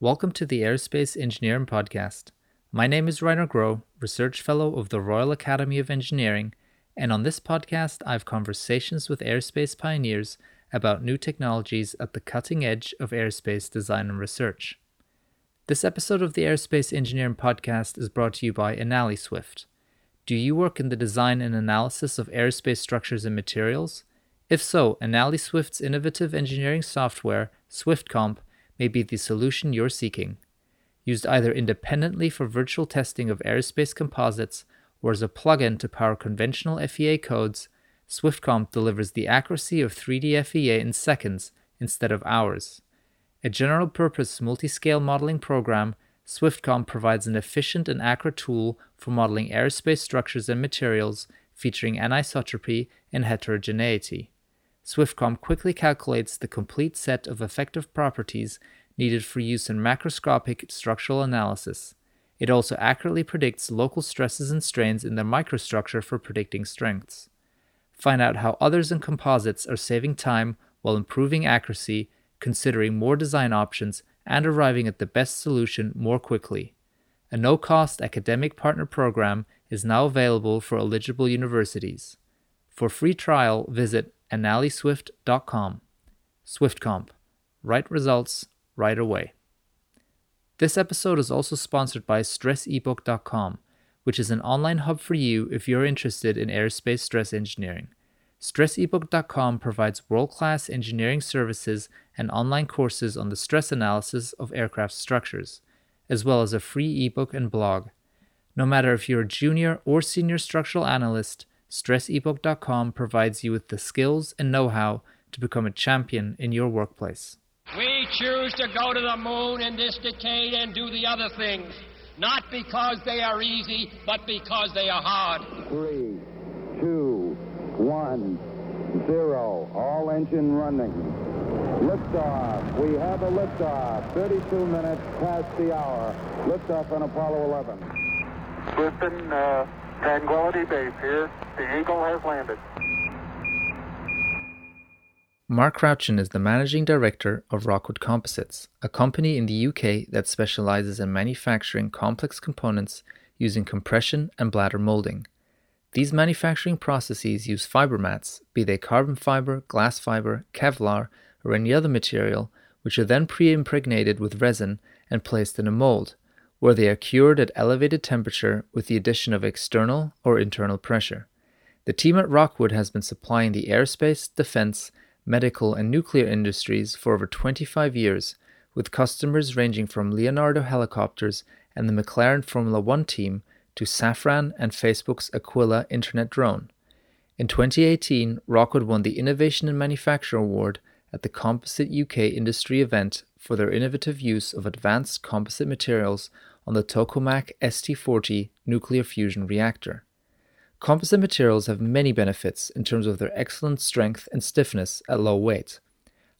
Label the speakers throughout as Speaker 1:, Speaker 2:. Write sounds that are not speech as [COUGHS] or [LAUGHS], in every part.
Speaker 1: Welcome to the Aerospace Engineering Podcast. My name is Rainer Groh, Research Fellow of the Royal Academy of Engineering, and on this podcast, I have conversations with aerospace pioneers about new technologies at the cutting edge of aerospace design and research. This episode of the Aerospace Engineering Podcast is brought to you by AnaliSwift. Do you work in the design and analysis of aerospace structures and materials? If so, AnaliSwift's innovative engineering software, SwiftComp, may be the solution you're seeking. Used either independently for virtual testing of aerospace composites or as a plugin to power conventional FEA codes, SwiftComp delivers the accuracy of 3D FEA in seconds instead of hours. A general purpose multi scale modeling program, SwiftComp provides an efficient and accurate tool for modeling aerospace structures and materials featuring anisotropy and heterogeneity. SwiftComp quickly calculates the complete set of effective properties needed for use in macroscopic structural analysis. It also accurately predicts local stresses and strains in the microstructure for predicting strengths. Find out how others in composites are saving time while improving accuracy, considering more design options, and arriving at the best solution more quickly. A no cost academic partner program is now available for eligible universities. For free trial, visit analiswift.com. SwiftComp. Right results right away. This episode is also sponsored by StressEbook.com, which is an online hub for you if you're interested in aerospace stress engineering. StressEbook.com provides world class engineering services and online courses on the stress analysis of aircraft structures, as well as a free ebook and blog. No matter if you're a junior or senior structural analyst, StressEbook.com provides you with the skills and know how to become a champion in your workplace.
Speaker 2: We choose to go to the moon in this decade and do the other things, not because they are easy, but because they are hard.
Speaker 3: Three, two, one, zero. All engine running. Liftoff. We have a liftoff. 32 minutes past the hour. Liftoff on Apollo 11.
Speaker 4: Houston, uh, Tranquility Base here. The Eagle has landed.
Speaker 1: Mark Crouchen is the managing director of Rockwood Composites, a company in the UK that specializes in manufacturing complex components using compression and bladder molding. These manufacturing processes use fiber mats, be they carbon fiber, glass fiber, Kevlar, or any other material, which are then pre impregnated with resin and placed in a mold, where they are cured at elevated temperature with the addition of external or internal pressure. The team at Rockwood has been supplying the aerospace, defense, medical, and nuclear industries for over 25 years, with customers ranging from Leonardo Helicopters and the McLaren Formula One team to Safran and Facebook's Aquila Internet drone. In 2018, Rockwood won the Innovation in Manufacture Award at the Composite UK industry event for their innovative use of advanced composite materials on the Tokamak ST40 nuclear fusion reactor. Composite materials have many benefits in terms of their excellent strength and stiffness at low weight.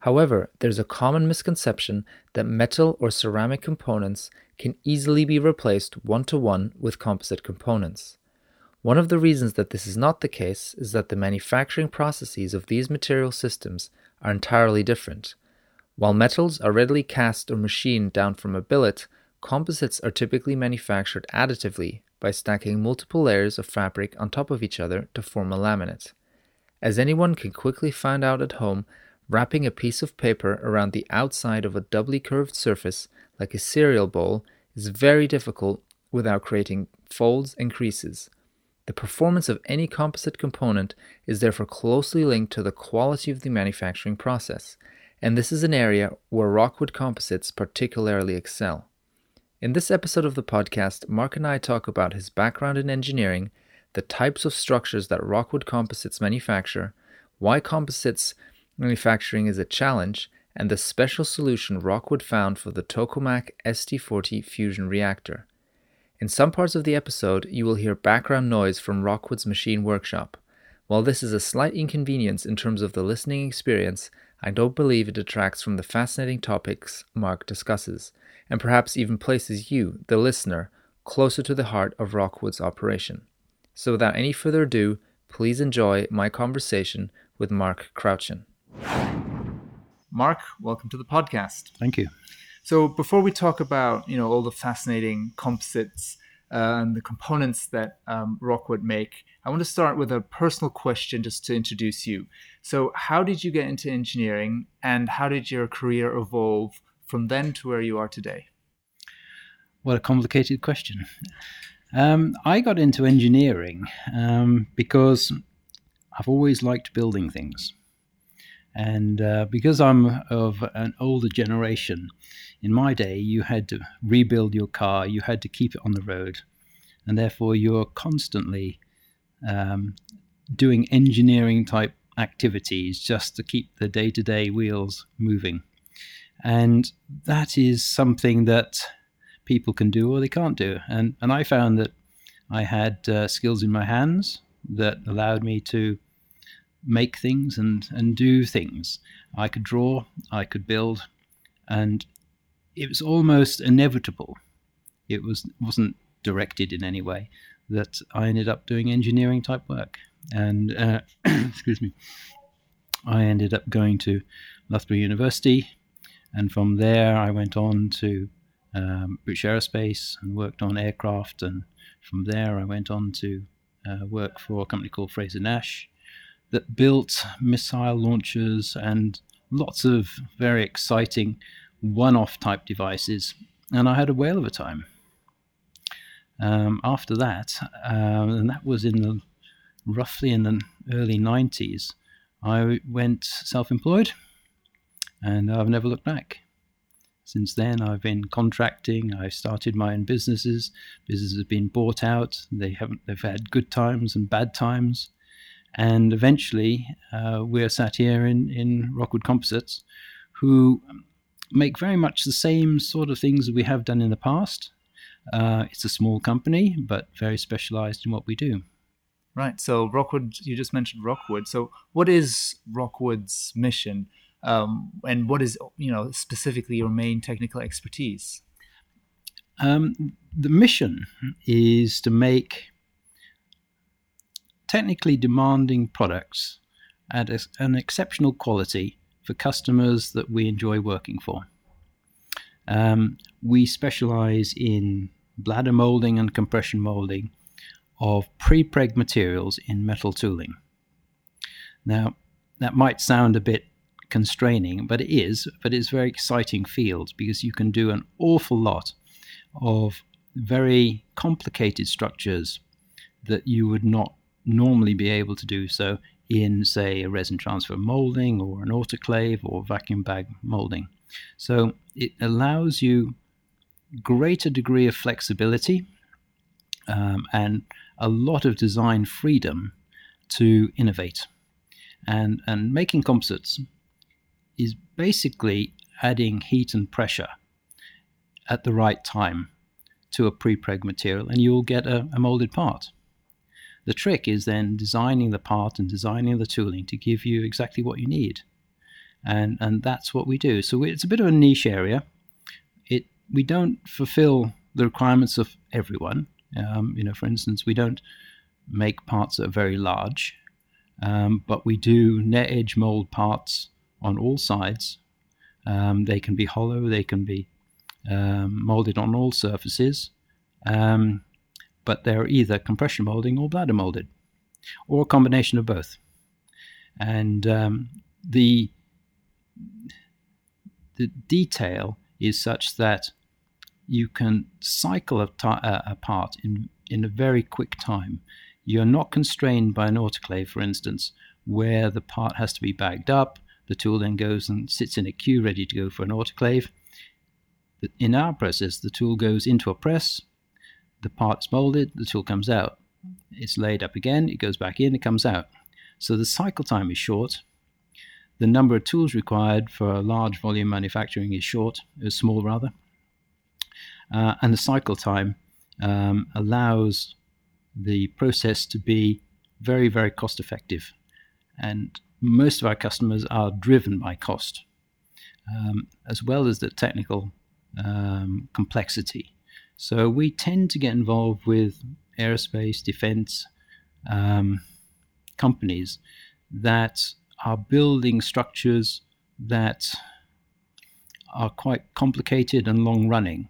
Speaker 1: However, there's a common misconception that metal or ceramic components can easily be replaced one to one with composite components. One of the reasons that this is not the case is that the manufacturing processes of these material systems are entirely different. While metals are readily cast or machined down from a billet, composites are typically manufactured additively by stacking multiple layers of fabric on top of each other to form a laminate. As anyone can quickly find out at home, wrapping a piece of paper around the outside of a doubly curved surface like a cereal bowl is very difficult without creating folds and creases. The performance of any composite component is therefore closely linked to the quality of the manufacturing process, and this is an area where Rockwood composites particularly excel. In this episode of the podcast, Mark and I talk about his background in engineering, the types of structures that Rockwood Composites manufacture, why composites manufacturing is a challenge, and the special solution Rockwood found for the Tokamak ST40 fusion reactor. In some parts of the episode, you will hear background noise from Rockwood's machine workshop. While this is a slight inconvenience in terms of the listening experience, I don't believe it detracts from the fascinating topics Mark discusses, and perhaps even places you, the listener, closer to the heart of Rockwood's operation. So without any further ado, please enjoy my conversation with Mark Crouchin. Mark, welcome to the podcast.
Speaker 5: Thank you.
Speaker 1: So before we talk about you know all the fascinating composites uh, and the components that um, Rockwood make, I want to start with a personal question just to introduce you. So how did you get into engineering, and how did your career evolve from then to where you are today?
Speaker 5: What a complicated question. Um, I got into engineering um, because I've always liked building things. And uh, because I'm of an older generation, in my day, you had to rebuild your car, you had to keep it on the road, and therefore you're constantly um, doing engineering type activities just to keep the day to day wheels moving. And that is something that people can do or they can't do. And, and I found that I had uh, skills in my hands that allowed me to make things and, and do things. I could draw, I could build, and it was almost inevitable. It was wasn't directed in any way that I ended up doing engineering type work. And uh, [COUGHS] excuse me, I ended up going to Loughborough University, and from there I went on to um, British Aerospace and worked on aircraft. And from there I went on to uh, work for a company called Frazer-Nash that built missile launchers and lots of very exciting one-off type devices. And I had a whale of a time. Um, after that, um, and that was in the roughly in the early 90s, I went self employed and I've never looked back. Since then, I've been contracting. I've started my own businesses. Businesses have been bought out. They haven't. They've had good times and bad times, and eventually, uh, we're sat here in in Rockwood Composites, who make very much the same sort of things that we have done in the past. Uh, it's a small company, but very specialized in what we do.
Speaker 1: Right. So Rockwood, you just mentioned Rockwood. So what is Rockwood's mission, um, and what is you know specifically your main technical expertise?
Speaker 5: Um, the mission is to make technically demanding products at a, an exceptional quality for customers that we enjoy working for. Um, we specialize in bladder molding and compression molding of pre-preg materials in metal tooling. Now, that might sound a bit constraining, but it is, but it's a very exciting field because you can do an awful lot of very complicated structures that you would not normally be able to do so in, say, a resin transfer molding or an autoclave or vacuum bag molding. So it allows you greater degree of flexibility um, and a lot of design freedom to innovate. And, and making composites basically adding heat and pressure at the right time to a pre-preg material, and you'll get a, a molded part. The trick is then designing the part and designing the tooling to give you exactly what you need. And, and that's what we do. So it's a bit of a niche area. It, we don't fulfill the requirements of everyone. Um, you know, for instance, we don't make parts that are very large, um, but we do net edge mold parts on all sides. Um, they can be hollow, they can be um, molded on all surfaces, um, but they're either compression molding or bladder molded, or a combination of both. And um, the the detail is such that you can cycle a, a part in, in a very quick time. You're not constrained by an autoclave, for instance, where the part has to be bagged up. The tool then goes and sits in a queue ready to go for an autoclave. In our process, the tool goes into a press, the part is molded, the tool comes out. It's laid up again, it goes back in, it comes out. So the cycle time is short. The number of tools required for large volume manufacturing is short, is small rather uh, and the cycle time um, allows the process to be very, very cost effective. And most of our customers are driven by cost, um, as well as the technical um, complexity. So we tend to get involved with aerospace, defense um, companies that are building structures that are quite complicated and long running.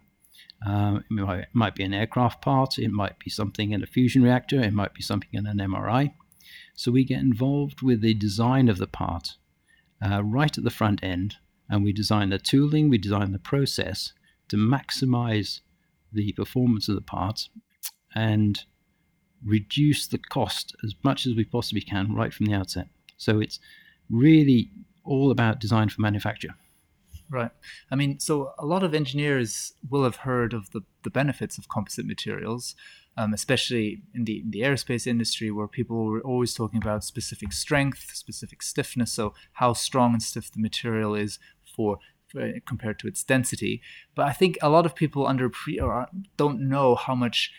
Speaker 5: Um, it, might, it might be an aircraft part, it might be something in a fusion reactor, it might be something in an MRI. So we get involved with the design of the part uh, right at the front end, and we design the tooling, we design the process to maximize the performance of the part and reduce the cost as much as we possibly can right from the outset. So it's really all about design for manufacture.
Speaker 1: Right. I mean, so a lot of engineers will have heard of the, the benefits of composite materials, um, especially in the, in the aerospace industry, where people were always talking about specific strength, specific stiffness. So, how strong and stiff the material is for, compared to its density. But I think a lot of people under pre or don't know how much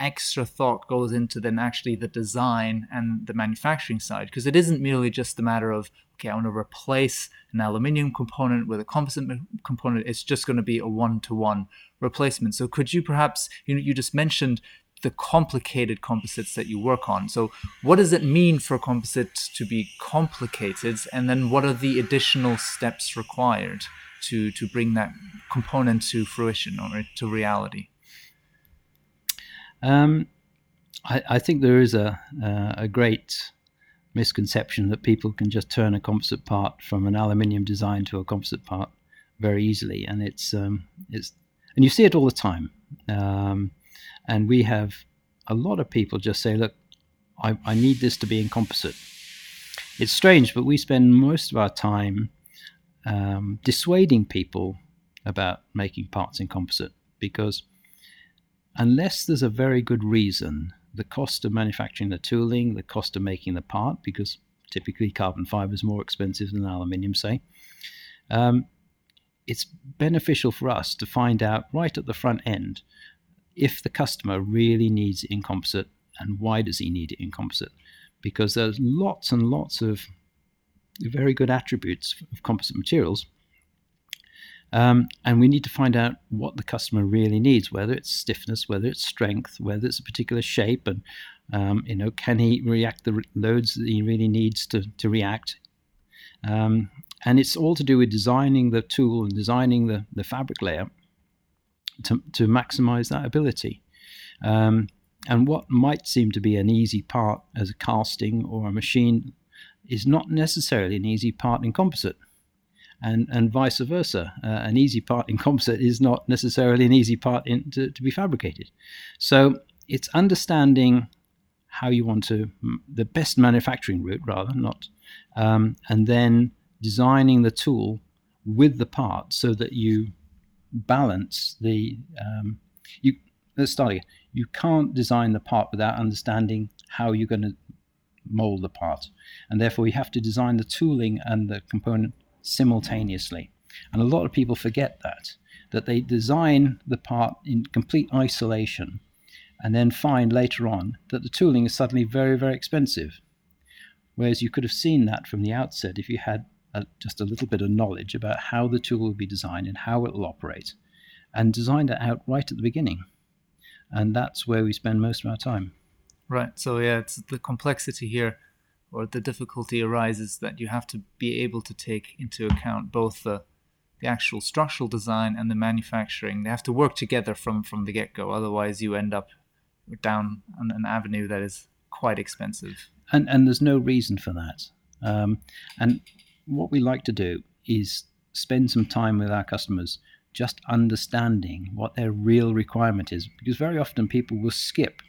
Speaker 1: extra thought goes into then actually the design and the manufacturing side because it isn't merely just the matter of okay i want to replace an aluminium component with a composite component it's just going to be a one-to-one replacement so could you perhaps you you just mentioned the complicated composites that you work on. So what does it mean for a composite to be complicated? And then what are the additional steps required to to bring that component to fruition or to reality?
Speaker 5: Um, I, I, think there is a, uh, a great misconception that people can just turn a composite part from an aluminium design to a composite part very easily, and it's um, it's and you see it all the time. Um, and we have a lot of people just say, "Look, I, I need this to be in composite." It's strange, but we spend most of our time um, dissuading people about making parts in composite because unless there's a very good reason, the cost of manufacturing the tooling, the cost of making the part, because typically carbon fiber is more expensive than aluminium, say, um, it's beneficial for us to find out right at the front end if the customer really needs it in composite and why does he need it in composite because there's lots and lots of very good attributes of composite materials um, and we need to find out what the customer really needs, whether it's stiffness, whether it's strength, whether it's a particular shape, and um, you know, can he react the loads that he really needs to to react? Um, and it's all to do with designing the tool and designing the, the fabric layer to, to maximize that ability. Um, and what might seem to be an easy part as a casting or a machine is not necessarily an easy part in composite and and vice versa. Uh, an easy part in composite is not necessarily an easy part in, to, to be fabricated. So it's understanding how you want to the best manufacturing route rather not, um, and then designing the tool with the part so that you balance the um, you. Let's start again. You can't design the part without understanding how you're going to mold the part, and therefore you have to design the tooling and the component simultaneously. And a lot of people forget that, that they design the part in complete isolation and then find later on that the tooling is suddenly very, very expensive. Whereas you could have seen that from the outset if you had a, just a little bit of knowledge about how the tool will be designed and how it will operate, and design it out right at the beginning. And that's where we spend most of our time.
Speaker 1: Right. So, yeah, it's the complexity here or the difficulty arises that you have to be able to take into account both the the actual structural design and the manufacturing. They have to work together from from the get go. Otherwise, you end up down an, an, avenue that is quite expensive.
Speaker 5: And and there's no reason for that. Um, and what we like to do is spend some time with our customers just understanding what their real requirement is because very often people will skip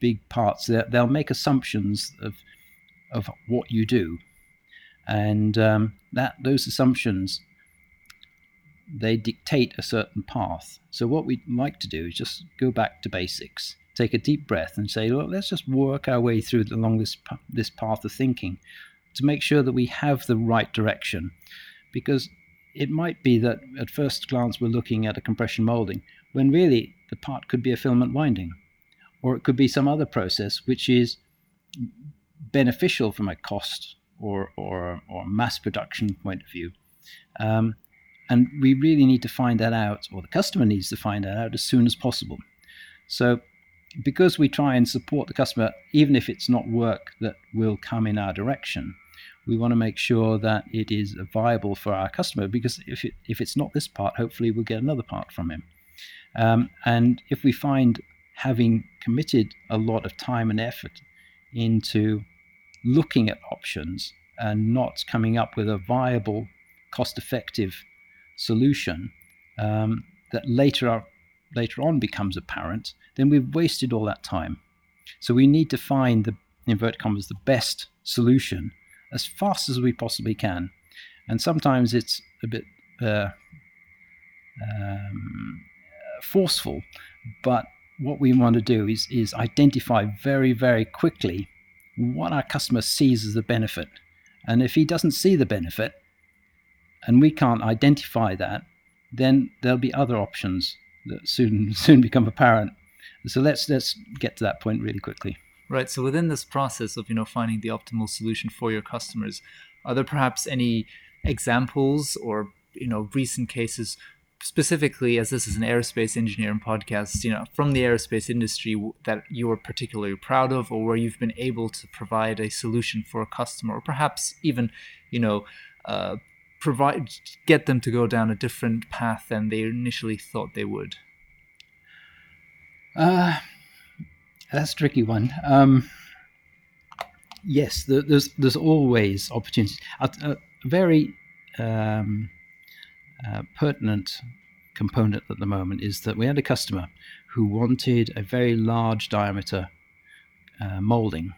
Speaker 5: big parts. They'll make assumptions of of what you do, and um, that those assumptions they dictate a certain path. So what we'd like to do is just go back to basics, take a deep breath, and say, well let's just work our way through along this this path of thinking to make sure that we have the right direction, because it might be that at first glance we're looking at a compression molding when really the part could be a filament winding, or it could be some other process which is beneficial from a cost or, or, or mass production point of view. Um, and we really need to find that out, or the customer needs to find that out as soon as possible. So, because we try and support the customer, even if it's not work that will come in our direction, we want to make sure that it is viable for our customer because if it, if it's not this part, hopefully we'll get another part from him. Um, and if we find having committed a lot of time and effort into looking at options and not coming up with a viable, cost-effective solution um, that later later on becomes apparent, then we've wasted all that time. So we need to find the invert commas the best solution as fast as we possibly can. And sometimes it's a bit uh, um, forceful, but what we want to do is, is identify very, very quickly what our customer sees as the benefit. And if he doesn't see the benefit, and we can't identify that, then there'll be other options that soon [LAUGHS] soon become apparent. So let's let's get to that point really quickly.
Speaker 1: Right. So within this process of you know finding the optimal solution for your customers, are there perhaps any examples or you know recent cases specifically as this is an aerospace engineering podcast you know from the aerospace industry that you are particularly proud of or where you've been able to provide a solution for a customer or perhaps even you know uh, provide get them to go down a different path than they initially thought they would
Speaker 5: uh, that's a tricky one. Um, yes, there's there's always opportunities. A, a very um, uh, pertinent component at the moment is that we had a customer who wanted a very large diameter uh, molding,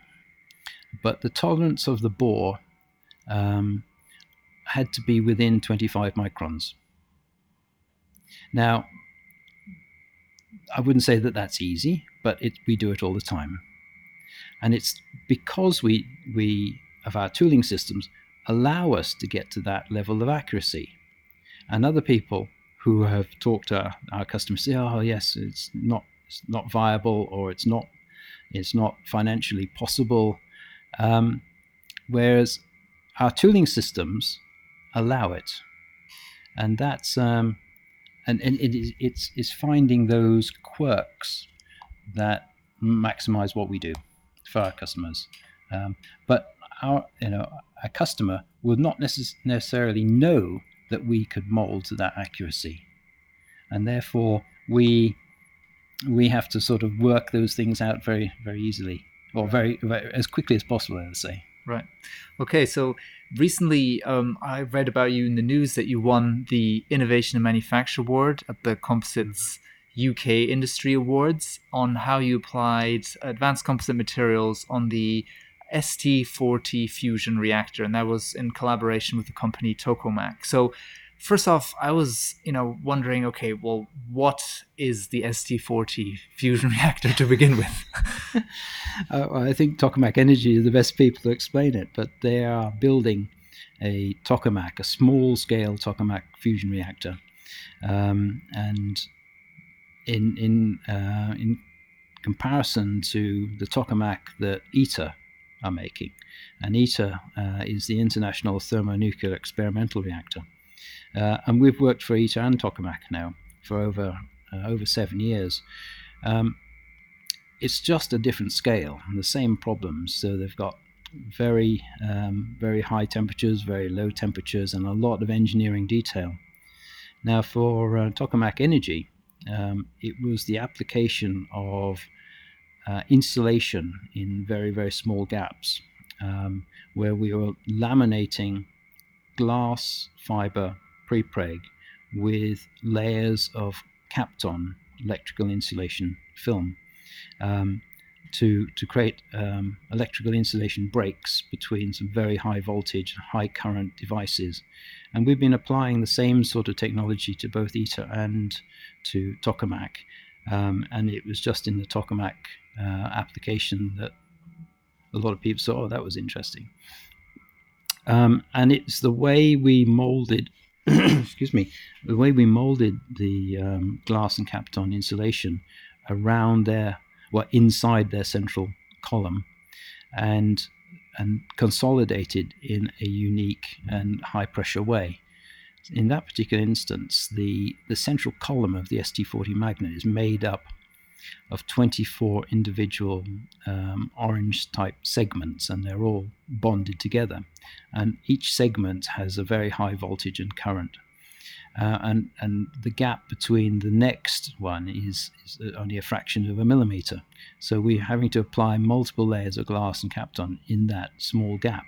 Speaker 5: but the tolerance of the bore um, had to be within 25 microns. Now, I wouldn't say that that's easy, but it, we do it all the time. And it's because we, we, of our tooling systems, allow us to get to that level of accuracy. And other people who have talked to our customers say, oh, yes, it's not, it's not viable or it's not, it's not financially possible. Um, whereas our tooling systems allow it. And that's, um, and, and it is, it's, it's finding those quirks that maximize what we do for our customers. Um, but our, you know, a customer will not necess- necessarily know that we could mold to that accuracy, and therefore we we have to sort of work those things out very very easily or very, very as quickly as possible. Let's say.
Speaker 1: Right. Okay. So recently, um, I read about you in the news that you won the Innovation and Manufacture Award at the Composites UK Industry Awards on how you applied advanced composite materials on the ST40 fusion reactor, and that was in collaboration with the company Tokamak. So, first off, I was you know wondering, okay, well, what is the ST40 fusion [LAUGHS] reactor to begin with? [LAUGHS]
Speaker 5: uh, I think Tokamak Energy are the best people to explain it, but they are building a tokamak, a small-scale tokamak fusion reactor, um, and in in uh, in comparison to the tokamak that ITER are making. And ITER uh, is the International Thermonuclear Experimental Reactor. Uh, and we've worked for ITER and tokamak now for over uh, over seven years. Um, it's just a different scale and the same problems. So they've got very um, very high temperatures, very low temperatures, and a lot of engineering detail. Now for uh, tokamak energy, um, it was the application of uh, insulation in very, very small gaps, um, where we were laminating glass fiber prepreg with layers of Kapton electrical insulation film um, to, to create um, electrical insulation breaks between some very high voltage, high current devices. And we've been applying the same sort of technology to both ITER and to Tokamak. Um, and it was just in the Tokamak uh, application that a lot of people saw, oh, that was interesting. Um, and it's the way we molded, [COUGHS] excuse me, the way we molded the um, glass and Kapton insulation around their, well, inside their central column, and and consolidated in a unique and high pressure way. In that particular instance, the, the central column of the ST40 magnet is made up of 24 individual um, orange type segments, and they're all bonded together. And each segment has a very high voltage and current. Uh, and and the gap between the next one is, is, only a fraction of a millimeter. So we're having to apply multiple layers of glass and Kapton in that small gap,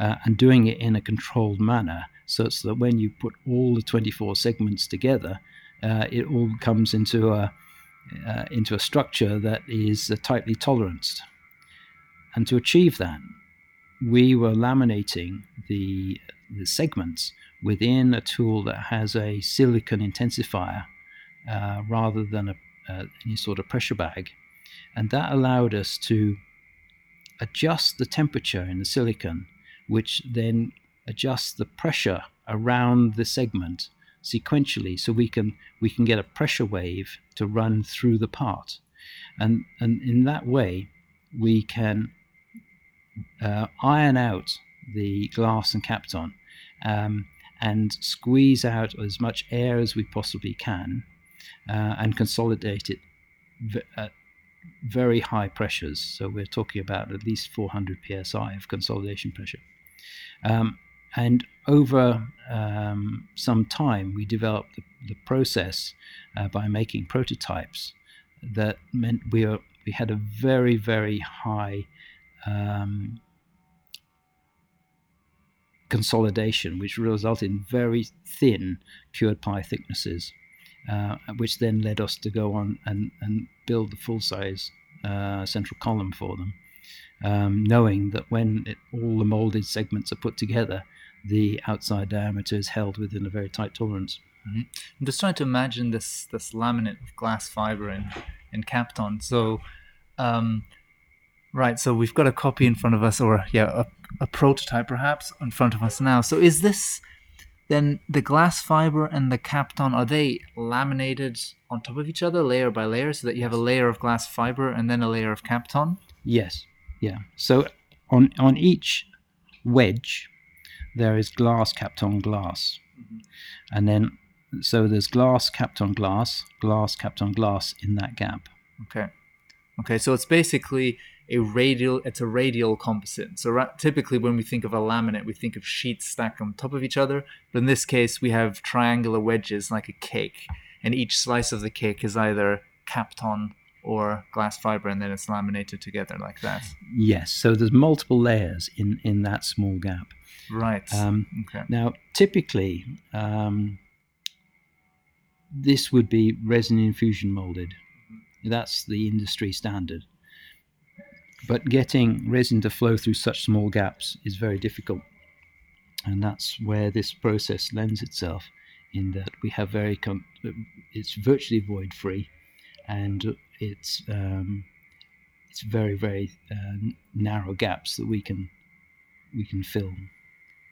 Speaker 5: uh, and doing it in a controlled manner, such that when you put all the 24 segments together, uh, it all comes into a uh, into a structure that is uh, tightly toleranced. And to achieve that, we were laminating the, the segments within a tool that has a silicone intensifier uh, rather than a, uh, any sort of pressure bag. And that allowed us to adjust the temperature in the silicone, which then adjusts the pressure around the segment sequentially so we can we can get a pressure wave to run through the part and and in that way we can uh, iron out the glass and Kapton um, and squeeze out as much air as we possibly can uh, and consolidate it v- at very high pressures. So we're talking about at least 400 psi of consolidation pressure. Um, and over um, some time, we developed the, the process uh, by making prototypes that meant we, were, we had a very, very high um, consolidation, which resulted in very thin cured ply thicknesses, uh, which then led us to go on and, and build the full size uh, central column for them, um, knowing that when it, all the molded segments are put together, the outside diameter is held within a very tight tolerance.
Speaker 1: Mm-hmm. I'm just trying to imagine this this laminate of glass fiber and and Kapton. So, um, right. So we've got a copy in front of us, or yeah, a, a prototype perhaps in front of us now. So is this then the glass fiber and the Kapton are they laminated on top of each other layer by layer so that you have a layer of glass fiber and then a layer of Kapton?
Speaker 5: Yes. Yeah. So on on each wedge there is glass Kapton glass. Mm-hmm. And then, so there's glass Kapton glass, glass Kapton glass in that gap.
Speaker 1: Okay. Okay, so it's basically a radial, it's a radial composite. So ra- typically when we think of a laminate, we think of sheets stacked on top of each other. But in this case, we have triangular wedges like a cake. And each slice of the cake is either Kapton or glass fiber and then it's laminated together like that.
Speaker 5: Yes, so there's multiple layers in, in that small gap.
Speaker 1: Right.
Speaker 5: Um, okay. Now, typically, um, this would be resin infusion molded. That's the industry standard. But getting resin to flow through such small gaps is very difficult. And that's where this process lends itself in that we have very, com- it's virtually void free and it's, um, it's very, very uh, narrow gaps that we can, we can fill.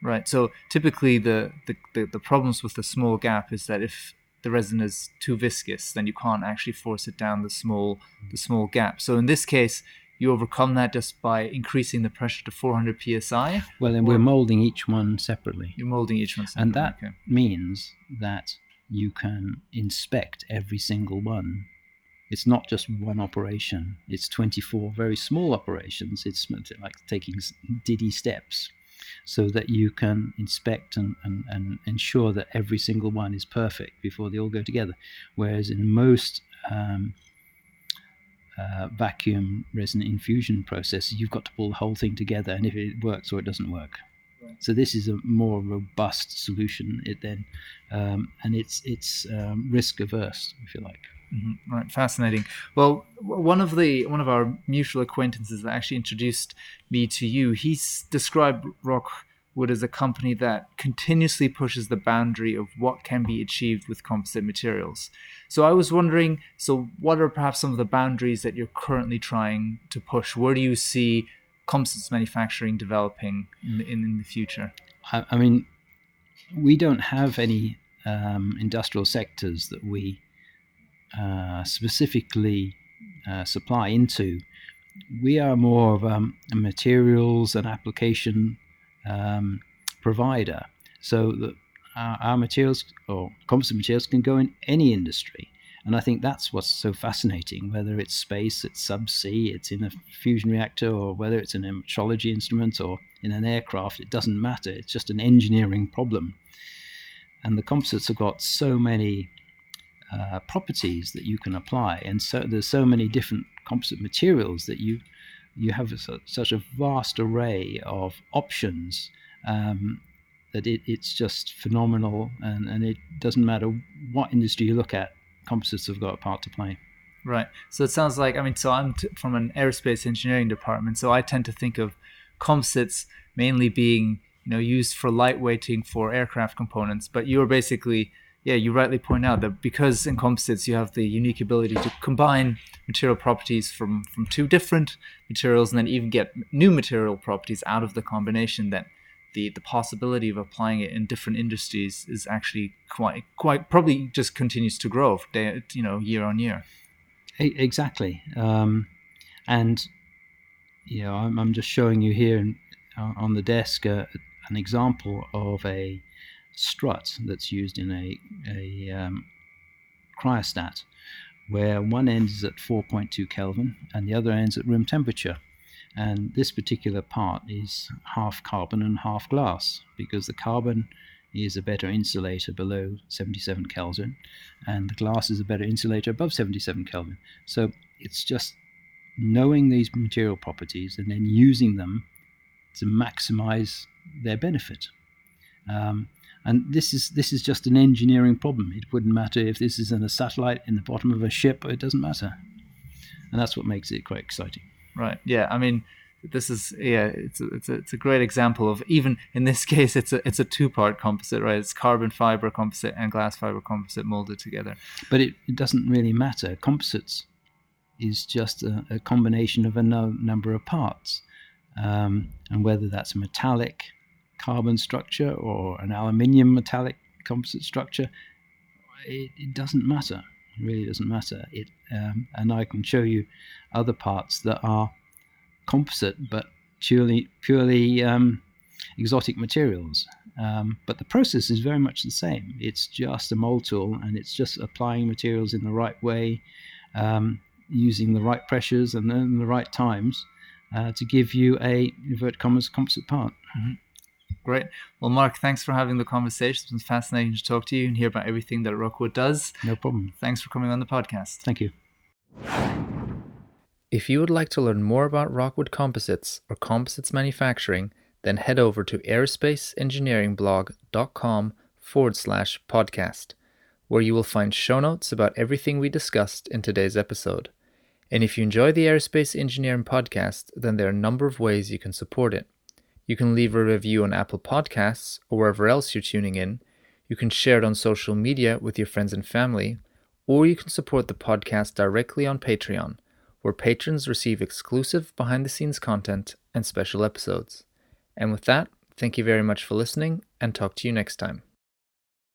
Speaker 1: Right. So typically, the, the, the, the, problems with the small gap is that if the resin is too viscous, then you can't actually force it down the small the small gap. So in this case, you overcome that just by increasing the pressure to 400 psi.
Speaker 5: Well, then we're molding each one separately.
Speaker 1: You're molding each one separately.
Speaker 5: And that okay. means that you can inspect every single one. It's not just one operation. It's 24 very small operations. It's like taking diddy steps so that you can inspect and, and, and ensure that every single one is perfect before they all go together. Whereas in most um, uh, vacuum resin infusion processes, you've got to pull the whole thing together, and if it works or it doesn't work. So this is a more robust solution. It then, um, and it's it's um, risk averse, if you like.
Speaker 1: Mm-hmm. Right, fascinating. Well, one of the one of our mutual acquaintances that actually introduced me to you, he's described Rockwood as a company that continuously pushes the boundary of what can be achieved with composite materials. So I was wondering, so what are perhaps some of the boundaries that you're currently trying to push? Where do you see composites manufacturing developing in the, in, in the future?
Speaker 5: I, I, mean, we don't have any um, industrial sectors that we uh, specifically uh, supply into, we are more of um, a materials and application um, provider. So that our, our, materials or composite materials can go in any industry. And I think that's what's so fascinating, whether it's space, it's subsea, it's in a fusion reactor, or whether it's an metrology instrument or in an aircraft, it doesn't matter. It's just an engineering problem. And the composites have got so many uh, properties that you can apply, and so there's so many different composite materials that you you have a, such a vast array of options um, that it, it's just phenomenal, and, and it doesn't matter what industry you look at, composites have got a part to play.
Speaker 1: Right. So it sounds like I mean, so I'm t- from an aerospace engineering department, so I tend to think of composites mainly being you know used for lightweighting for aircraft components, but you are basically yeah, you rightly point out that because in composites you have the unique ability to combine material properties from from two different materials and then even get new material properties out of the combination that the the possibility of applying it in different industries is actually quite quite probably just continues to grow day you know year on year.
Speaker 5: Exactly. Um, and you know I'm, I'm just showing you here uh, on the desk uh, an example of a strut that's used in a, a um, cryostat, where one end is at 4.2 Kelvin and the other end's at room temperature. And this particular part is half carbon and half glass because the carbon is a better insulator below 77 Kelvin and the glass is a better insulator above 77 Kelvin. So it's just knowing these material properties and then using them to maximize their benefit. Um, and this is this is just an engineering problem. It wouldn't matter if this is in a satellite in the bottom of a ship. It doesn't matter, and that's what makes it quite exciting.
Speaker 1: Right. Yeah. I mean, this is yeah. It's a, it's a, it's a great example of even in this [LAUGHS] case, it's a it's a two part composite, right? It's carbon fiber composite and glass fiber composite molded together.
Speaker 5: But it, it doesn't really matter. Composites is just a, a combination of a no, number of parts, um, and whether that's metallic carbon structure or an aluminium metallic composite structure, it, it doesn't matter. It really doesn't matter. It um, and I can show you other parts that are composite but purely purely um, exotic materials. Um, but the process is very much the same. It's just a mold tool, and it's just applying materials in the right way, um, using the right pressures and then the right times uh, to give you a invert commas composite part.
Speaker 1: Mm-hmm. Great. Well, Mark, thanks for having the conversation. It's been fascinating to talk to you and hear about everything that Rockwood does.
Speaker 5: No problem.
Speaker 1: Thanks for coming on the podcast.
Speaker 5: Thank you.
Speaker 1: If you would like to learn more about Rockwood Composites or composites manufacturing, then head over to aerospaceengineeringblog.com forward slash podcast, where you will find show notes about everything we discussed in today's episode. And if you enjoy the Aerospace Engineering podcast, then there are a number of ways you can support it. You can leave a review on Apple Podcasts or wherever else you're tuning in. You can share it on social media with your friends and family, or you can support the podcast directly on Patreon, where patrons receive exclusive behind the scenes content and special episodes. And with that, thank you very much for listening and talk to you next time.